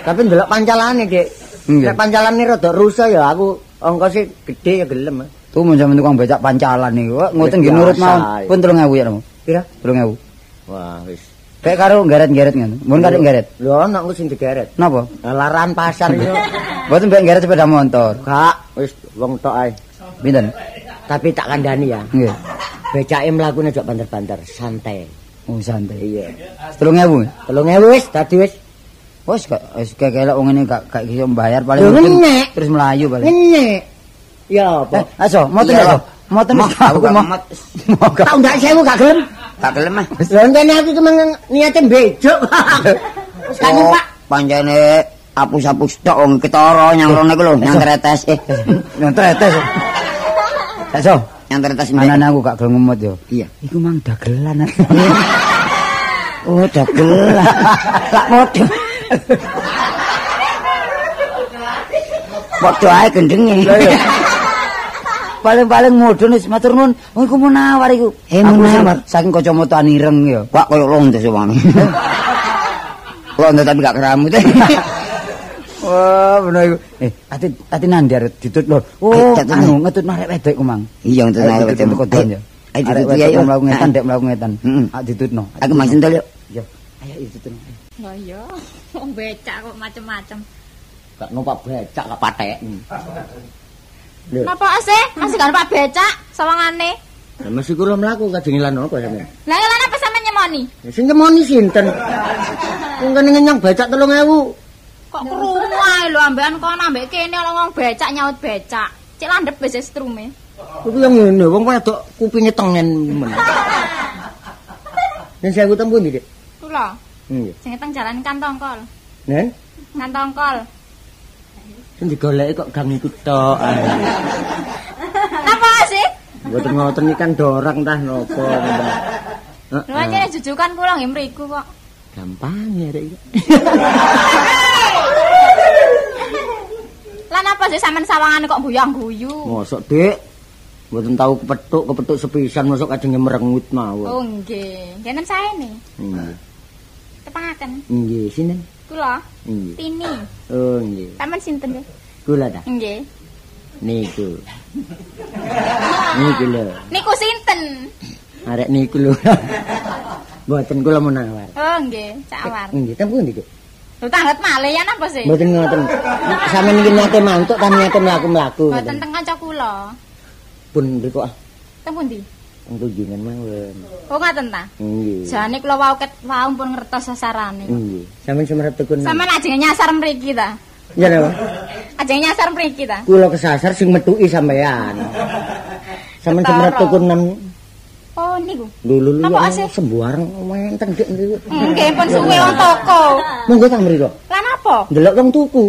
Tapi ndelok pancalane, Dik. Nek pancalane rada rusak ya aku ongkose gede ya gelem. Tuh mun sampeyan tukang becak pancalan niku. Ngoten nggih nurut mau. ya. Pun 3000 ya napa? Pira? 3000. Wah, wis. Kayak karo geret-geret ngono. Mun karo geret. Lho ana engko sing digeret. Napa? Lah, Laran pasar *laughs* itu. Mboten mbek geret sepeda motor. Gak, wis wong tok ae. Pinten? Tapi tak kandhani ya. Nggih. Becake mlakune aja banter-banter, santai. Oh santai. Iya. 3000. 3000 wis dadi wis. Wes gak wis kelek wong ngene gak gak iso mbayar paling terus melayu paling. Ngenyek. Ya Eh, apa? aso, Iya, aso. loh. Moten aku mau. mat. Mau gak. Tak ndak sewu gak gelem. Gak gelem ah. Lha ngene aku cuma niate bejuk. *laughs* Wis kan Oh, Pak. Pancene apus-apus tok wong ketara nyang rono iku lho, nyang tretes. Eh, Yang tretes. Aso, nyang tretes mbek. Anak aku gak gelem ngemot yo. Iya. Iku mang dagelan. *laughs* Oh, dagelan. *laughs* Lak model. Padha ae gendenge. Paling-paling mudun wis matur nuwun. Oh iku munawar iku. Eh, Aku munawar. saking kacamata ireng yo. Pak koyo londo sewang. Londo *laughs* tapi gak keramut. *laughs* Wah, bener iku. Eh, ati ati nandi arep ditut lho. Oh, Eh, anu ngetut narek wedok ku mang. Iya Ayo naik ditut teko don yo. Ayo ditut, wedok iya, mlaku ngetan, dek mlaku ngetan. Heeh. Ah ditutno. Aku mang sentul yuk. Yo. Ayo ditutno. Lah iya, wong becak kok macem-macem. Gak numpak becak gak patek. *laughs* Lho, Napa asih? Asih gak Pak becak sawangane. lah mesti kula mlaku kadang ilan apa sampean? Lah lan apa sampean nyemoni? Sing nyemoni sinten? Wong kene ngenyang becak 3000. Kok krungu ae lho ambekan kono ambek kene ora ngomong becak nyaut becak. Cek landhep wis strume. Iku yang ngene, wong wedok kupinge tengen men. *laughs* Yen saya ketemu ndi, Dik? Kula Nggih. sing teng jalan Kantongkol. Nen, Kantongkol. Sing digoleki kok gang iku tok. Napa sih? Mboten ngoten iki kan dorang tah napa. Lho anjene jujukan kula nggih mriku kok. Gampang ya Dik. Lan apa sih sampean sawangane kok buyang guyu? Mosok, Dik? Mboten tahu kepethuk, kepethuk sepisan mosok kadang merengut mawon. Oh nggih, kenen saene. Nggih. Tepangaken. Nggih, sinen. Kula Nggih. Tini. Oh, nggih. Sampeyan sinten nggih? Kula ta. Nggih. Niku. *laughs* Niku lho. Niku sinten? Arek niku lho. *laughs* Mboten kula menawar. Oh nggih, cawar. Nggih, tempun iki. Lho tanglet malih ya sih? Mboten ngoten. Sampeyan iki nyate mantuk ta nyate mlaku-mlaku. Mboten teng kanca kula. Pun mriku ah. Teng pundi? Tunjungan mawon. Oh ngoten ta? Nggih. Jane kula wau ket wau pun ngertos sasarane. Nggih. Sampeyan semerep tekun. Sampeyan ajeng nyasar mriki ta? Ya napa? Ajeng nyasar mriki ta? Kula kesasar sing metuki sampeyan. *laughs* Sampeyan semerep tekun nem Oh niku. lulu Napa asih? sembarang wenten dik niku. Nggih pun suwe wong toko. Monggo ta mriku. Lan apa? Delok wong tuku.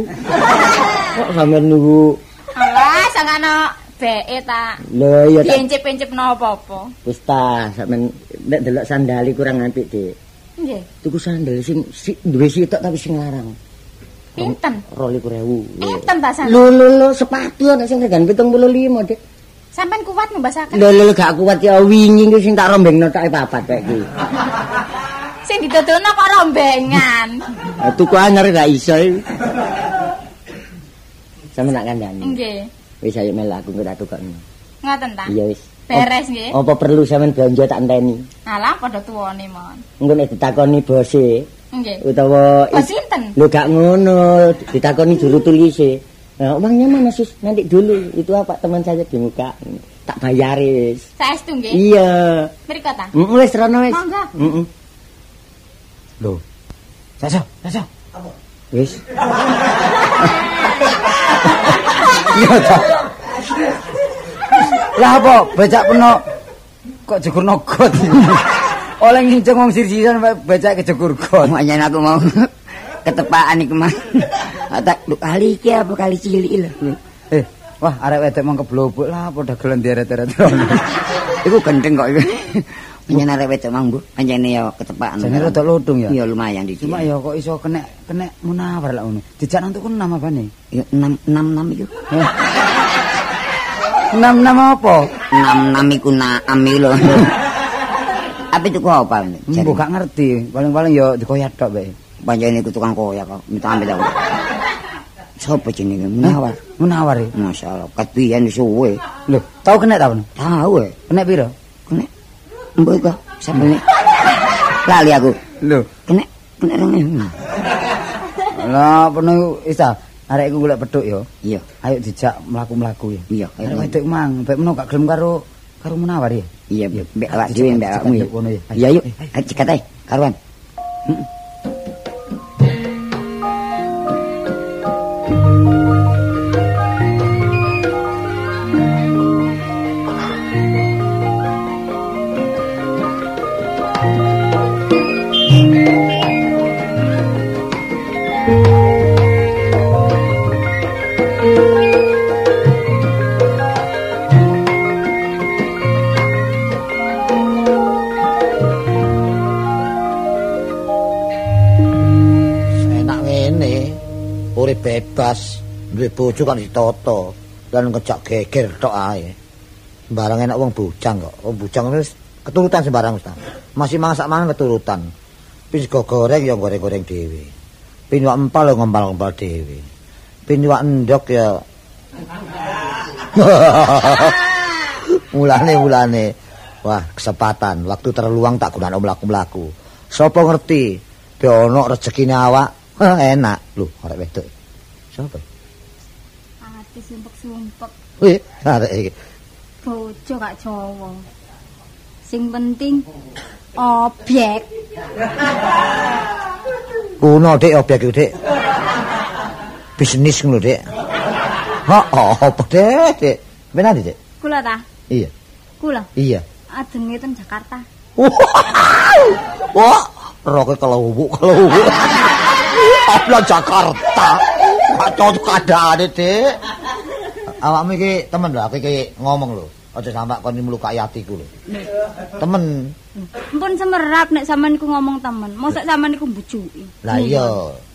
*laughs* Kok sampeyan niku Alah sangana beke ta. lho ya tak Diencip-encip napa-apa. wis ta sampeyan nek delok sandali kurang apik dik. Nggih. Tuku sandal sing si, duwe sitok tapi sing larang. Pinten? 22.000. Pinten ta sampean? Lho lho lho sepatu ana sing regan 75, Dik. Sampeyan kuat mbasaken. Lho lho gak kuat ya wingi sing tak rombengno tok papat kayak iki. *laughs* Sing dituturno kok rombengan. *laughs* Tuku anyar gak iso. Sampe nak kandhani. Nggih. Wis ayo mel aku ngira tukokno. Ngoten ta? Iya wis. Beres nggih. Apa perlu sampean belanja tak enteni? Alah padha tuwane mon. Engko nek ditakoni bose Nggih. utawa Bos sinten? Lho gak ngono, ditakoni juru tulise. Nah, uangnya mana sus? Nanti dulu. Itu apa teman saya di muka. Tak bayaris. Saestu nggih. Iya. Mriko ta? Mm, wis rono wis. Monggo. Heeh. Lho. Saso, saso. Wis. *laughs* Lah apa becak peno kok jegur got. Oleh nginceng wong sirsisan becak kejegur got. Makanya aku mau ketepaan iku mah. Tak lu kali iki apa kali cilik lho. Eh, wah arek wedok mong keblobok lah padha gelen deret-deret. Iku gendeng kok iku. Panjen arek wedok mang, Bu. Panjene ya ketepaan. Jane rada lodung ya. Iya lumayan iki. Cuma ya kok iso kena kena munawar lah ngono. Dijak nang tuku nama bane. Ya 6 6 6 iku. *laughs* Enam nama apa? 6 6 iku naam iki lho. *laughs* Apa itu kok apa? Mbok gak ngerti. Paling-paling ya dikoyak tok bae. Panjene iku tukang koyak kok. Minta ambil aku. Sopo jenenge? Munawar. Munawar ya. Masyaallah, katian suwe. Lho, tau kena ta? Tahu eh. Kena piro? Kena. Mbok iku sampe Lali aku. Lho, Kena kena rene. lah peno isa arek iku golek pedhuk ya. Iya, Ayo dijak mlaku-mlaku ya. iya. Arek wedok mang, mbek meno gak gelem karo karo munawar ya. Iya, mbek awak dhewe mbek awakmu ya. Iya, yuk. Ayo cekat ae, karuan. Enak duwe bojo kan ditata dan ngejak geger tok ae. Barang enak wong bujang kok. Wong bujang wis keturutan sembarang ta. Masih masak mangan keturutan. Pin sego goreng ya goreng-goreng dhewe. Pin wak empal ya ngempal-ngempal dhewe. Pin wak endok ya *laughs* mulane mulane wah kesempatan waktu terluang tak gunakno mlaku-mlaku sapa ngerti be ono rezekine awak *laughs* enak arek wedok sapa Ati sumpek-sumpek. wih arek iki Bojo gak Jawa. Sing penting objek. kuno dik objek iku dik bisnis ngono dik ha apa dik dik benar dik Kula ta? iya Kula iya ajeng ngeten Jakarta. Wah, roke kelubuk kelubuk. Abla Jakarta. Cocok keadaane, Dik. Awakmu iki temen lho, aku iki ngomong lho. Aja sampe kon melukai atiku lho. Temen. Ampun semerap nek sampean niku ngomong temen. Mosok sampean niku mbujuki. Lah iya,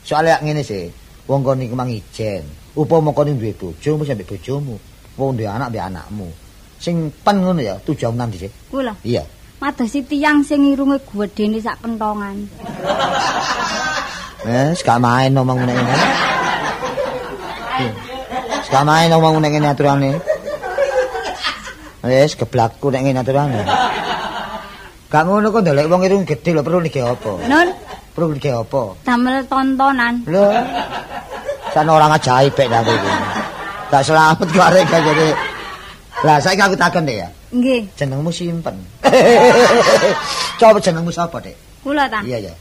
soalnya ngene sih. Wong kon iku mang ijen. Upama kon duwe bojo mesti ambek bojomu. Wong duwe anak ambek anakmu. Sing pen ngono ya, tujuan sih. Kula Iya. madosi tiyang sing irunge gedene sak pentongan. *laughs* Eh, gak main ngomong ngene ngene. Gak main ngomong ngene ngene aturane. Wis geblakku nek ngene aturane. Gak ngono kok ndelek wong irung gedhe lho perlu niki apa? Nun, Perlu niki apa? damel tontonan. Lho. San orang ajaib pek aku iki. Gak selamat kok arek gak jadi. Lah saiki aku takon deh ya. Nggih, Jenengmu simpen. *laughs* Coba jenengmu sapa, Dek? kula ta? Iya ya.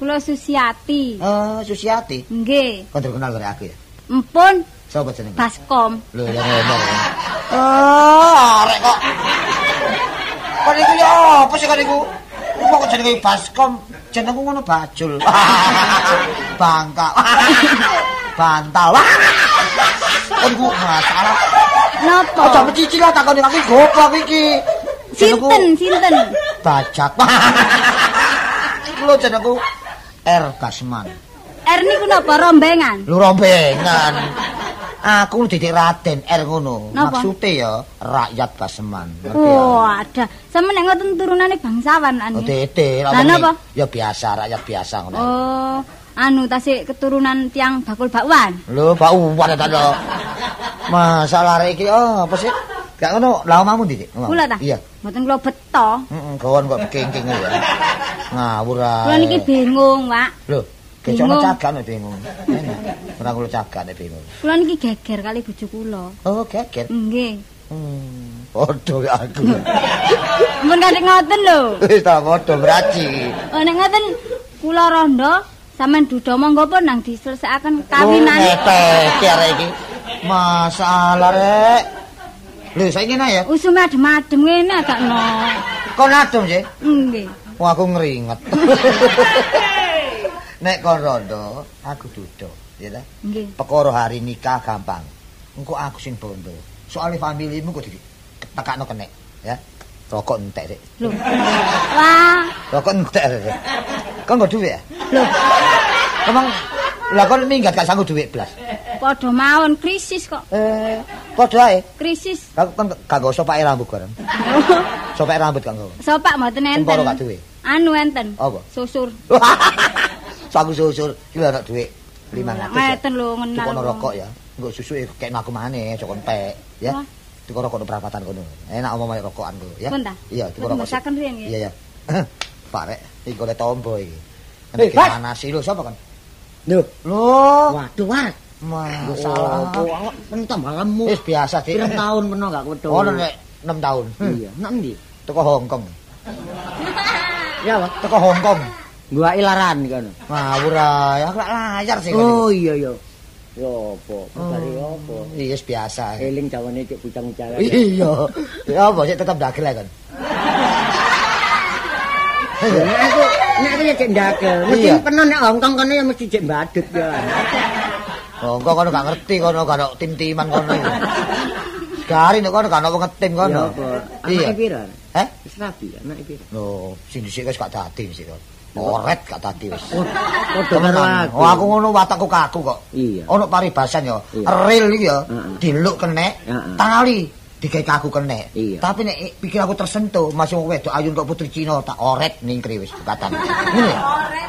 Kula Susiati. Eh, Susiati. Nggih, Kau terkenal dari aku ya. Empun Sapa jenengmu? Baskom. Lho ya ngomong. Oh, arek kok. Kok niku ya apa sih kok niku? Kok jenenge Baskom, jenengku ngono Bajul. *laughs* Bangka. Bantal. Kok niku masalah. Napa? Aja mencicil lah takoni aku goblok iki. Sinten, sinten? Bajak. *laughs* Lho jenengku R Gasman. R niku napa rombengan? Lu rombengan. Aku didik Raden R ngono. Maksude ya rakyat Baseman. Oh, ada. Sampe nek ngoten turunane bangsawan Oh. Lah napa? Ya biasa, rakyat biasa ngono. Oh, anu tasik keturunan tiang bakul bakwan. Lho, Pak Uwan ta lho. Masalah iki oh, apa sih? Gak ngono, lah omamu ndi? Kula ta? Iya. Mboten kula beto. Heeh, gawon kok bekengking ya. Ngawur ae. Kula niki bingung, Pak. Lho, Bingung. cagak nek bingung. Enak. Ora kula cagak nek bingung. Kula niki geger kali bojo kula. Oh, geger. Nggih. Hmm. Padha aku. *laughs* Mun kadek ngoten lho. Wis ta padha braci. Oh nek ngoten kula rondo sampean duda monggo pun nang diselesaikan Oh, kawinan. ngetek arek iki. Masalah rek. Lho, saiki ngene ya. Usume adem-adem ngene agak no. Kon adem sih. Nggih. Wah, aku ngeringet. *laughs* Nek kon rondo, aku dudo, ya ta? Nggih. Perkara hari nikah gampang. Engko aku sing bondo. Soale familimu kok di tekakno kenek, ya. Rokok entek sik. Lho. Wah, Rokok entek. Kon nggo dhuwit ya? lho. Emang lah kon minggat gak sanggup dhuwit blas. Padha mawon krisis kok. Eh, padha ae. Krisis. Aku kan gak nggo sopake rambut bareng. *laughs* Sopake rambut gak nggo. Sopak mboten enten. gak duwe. Anu enten. Apa? Susur. *laughs* Saku susur, iki lho dhuwit 500. ya. Ngeten lho ngenal. Tukono kok. rokok ya. Engko susu kek aku maneh, aja kon pek, ya. Wah. Tuku rokok no perapatan kono. Enak omong rokokan ku, ya. Iya, tuku rokok. masakan riyen ya? Iya, iya. *laughs* Pak rek, iki golek tombo iki. Nek mana sih lho sapa kan? Lho, Lho, waduh, Mas. masalah. Oh, pentang balemu. Wis biasa sih. Pirang tahun peno gak ketemu. Oh, nek 6 tahun. Iya, nang ndi? Teko Hong Kong. Ya. Teko Hong Kong. Gua ilaran kono. Ngawur ae, aku layar sih. kan. Oh iya iya. Yo apa? Dari apa? Iya, biasa. Eling jawane cek pucang jalan. *laughs* Iya. Ya apa sih tetep dagel ae kan. Nek aku nek aku ya cek. Mesti Iya. peno nek Hongkong kono ya mesti cek badut ya. Oh, kok kono gak ngerti kono gak tim-timan kono. Gari nek kono gak ono ngetim Ya kono. Iya. Anake pira? Eh? Wis rapi ya, anake pira? Lho, sing dhisik wis gak dadi sik kok. Oret gak dadi wis. Padha karo aku. Oh, aku ngono watakku kaku kok. Iya. Ono paribasan ya. Iya. Ril iki ya. Heeh. Diluk kenek, tali digawe kaku kenek. Iya. Tapi nek pikir aku tersentuh, masih wedok ayu kok putri Cina tak oret ningkri wis katan. Ngene. ya?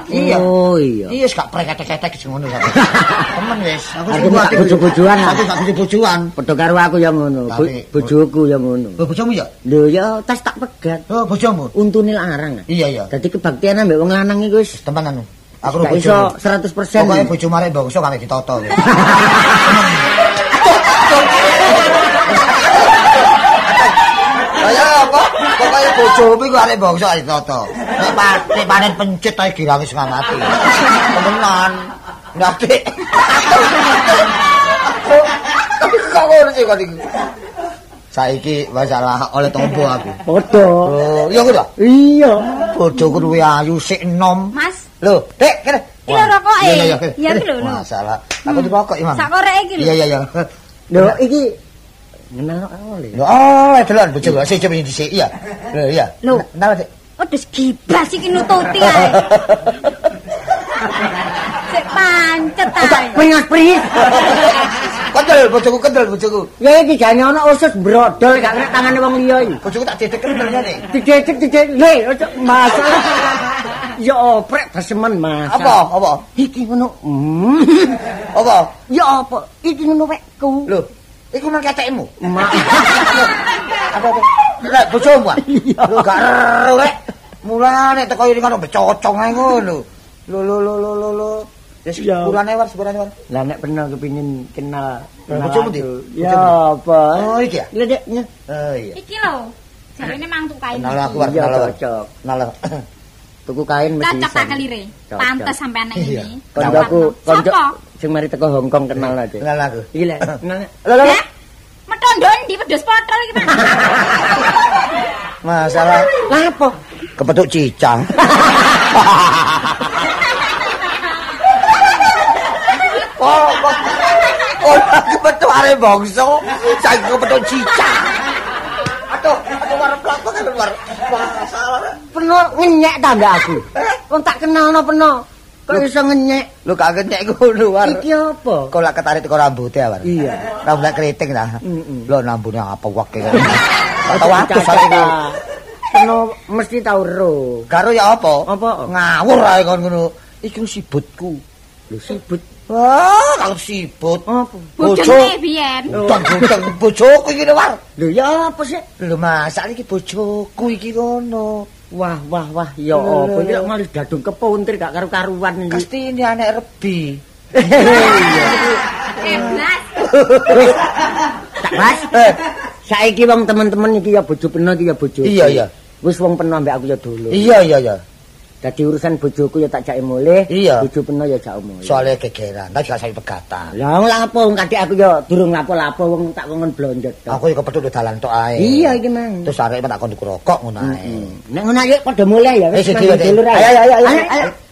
Iya. Oh iya. Iya, gak preketek-ketek sing ngono. *laughs* Temen wis. Aku sing gak ati bojo-bojoan. Aku gak bojo-bojoan. Padha karo aku ya ngono. Bojoku ya ngono. Oh, bojomu ya? Lho ya tas tak pegat. Oh, bojomu. Untune larang. Iya, iya. Dadi kebaktian ambek wong lanang iku wis Temenan. Aku gak iso 100%. Pokoknya bojo mare bangsa kame ditoto. *laughs* apa? Pokoknya bojomu iku arek bangsa arek ditoto. Nek nek panen pencet ae girang wis ngamati. Temenan. Tapi kok ngono sih kok iki? Saiki masalah oleh tombo aku. Padha. Oh, iya kuwi ta? Iya. Bojoku luwe ayu sik enom. Mas, Lho, Dek, kene. Iki lho rokoke. Iya, iya, iya. Masalah. Aku dirokok, Imam. sak korek iki lho. Iya, iya, iya. Lho iki kenal oleh. Lho, oh, delon bojoku sik coba dhisik. Iya. Lho, iya. Lho. Kenal, Dek. Waduh, gibas iki nututi ae. *laughs* Sik pancet ae. Pringas-pringis. Kendel bojoku, kendel bojoku. Ya iki jane ana usus brodol gak kena tangane wong liya iki. Bojoku tak dedek kendel ngene. Dicecek dicecek. Le, ojo masalah. Ya oprek desemen Mas. Apa? Apa? Iki ngono. Hmm. Apa? Ya apa? Iki ngono wekku. Lho, iku nang ketekmu. Ma. Apa apa? Lek bojomu. ah? *laughs* Lho, gak ero rek. Mulane teko ini kan becocong ae ngono. Lho, lho, lho, lho, lho, Ya. sepurane war, sepurane war. Lah nek pernah kepengin kenal bojomu, aku. Bojomu? Ya apa? Oh, iki ya? Oh iya. Iki lho. Jarine mantuk kain. Kenal aku war, kenal war. cocok. Kenal. Tuku kain mesti Cocok tak kelire. Pantes sampean Iya. ini. Konco Sopo? Sing mari teko Hong Kong kenal lah, Dek. Kenal aku. Iki lek *coughs* kenal. Lho, lho. Eh? Metondo ndi wedhus potol iki, Mas? *laughs* Masalah Lah apa? kepetuk cicang. *laughs* oh, oh, kepetuk are bangsa, saiki kepetuk cicang. Aduh, aduh war plak kan war. Masalah. Peno ngenyek ta mbak aku. Wong tak kenalno peno. Kok iso ngenyek? Lu gak ngenyek ngono war. Iki apa? Kok lak ketarik teko rambutnya war. Iya. Rambut keriting dah. Mm-mm. Lo nambune apa wake. *laughs* Atau aku saiki. ta. Peno mesti tau ro. Karo ya apa? Apa? Ngawur ae kon ngono. Iki sibutku. Lho sibut. Wah, kalau sibut. Apa? Bojone biyen. Utang bojoku iki lho, War. Lho ya apa sih? Lho masak iki bojoku iki ngono. Wah wah wah ya apa iki malah dadung kepuntir gak karu-karuan iki. Pasti ini anak rebi. Eblas. *laughs* Tak Mas. Saiki wong temen-temen iki ya bojo peno iki ya bojo. Iya, iya. Wis wong peno ambek aku ya dulu. Iya, iya, iya. Dadi urusan bojoku ya tak jake mulih. Iya. Bojo peno ya jak mulih. Soalnya gegeran, tak gak pegatan. Lah wong lapo wong kadek aku ya durung lapo-lapo wong tak kongen blonjot. Aku iki kepethuk dalan tok ae. Iya iki mang. Terus arek tak kon rokok ngono ae. Nek ngono ayo padha mulih ya. Eh, wis dhewe. Ayo, ayo, ayo, ayo. ayo.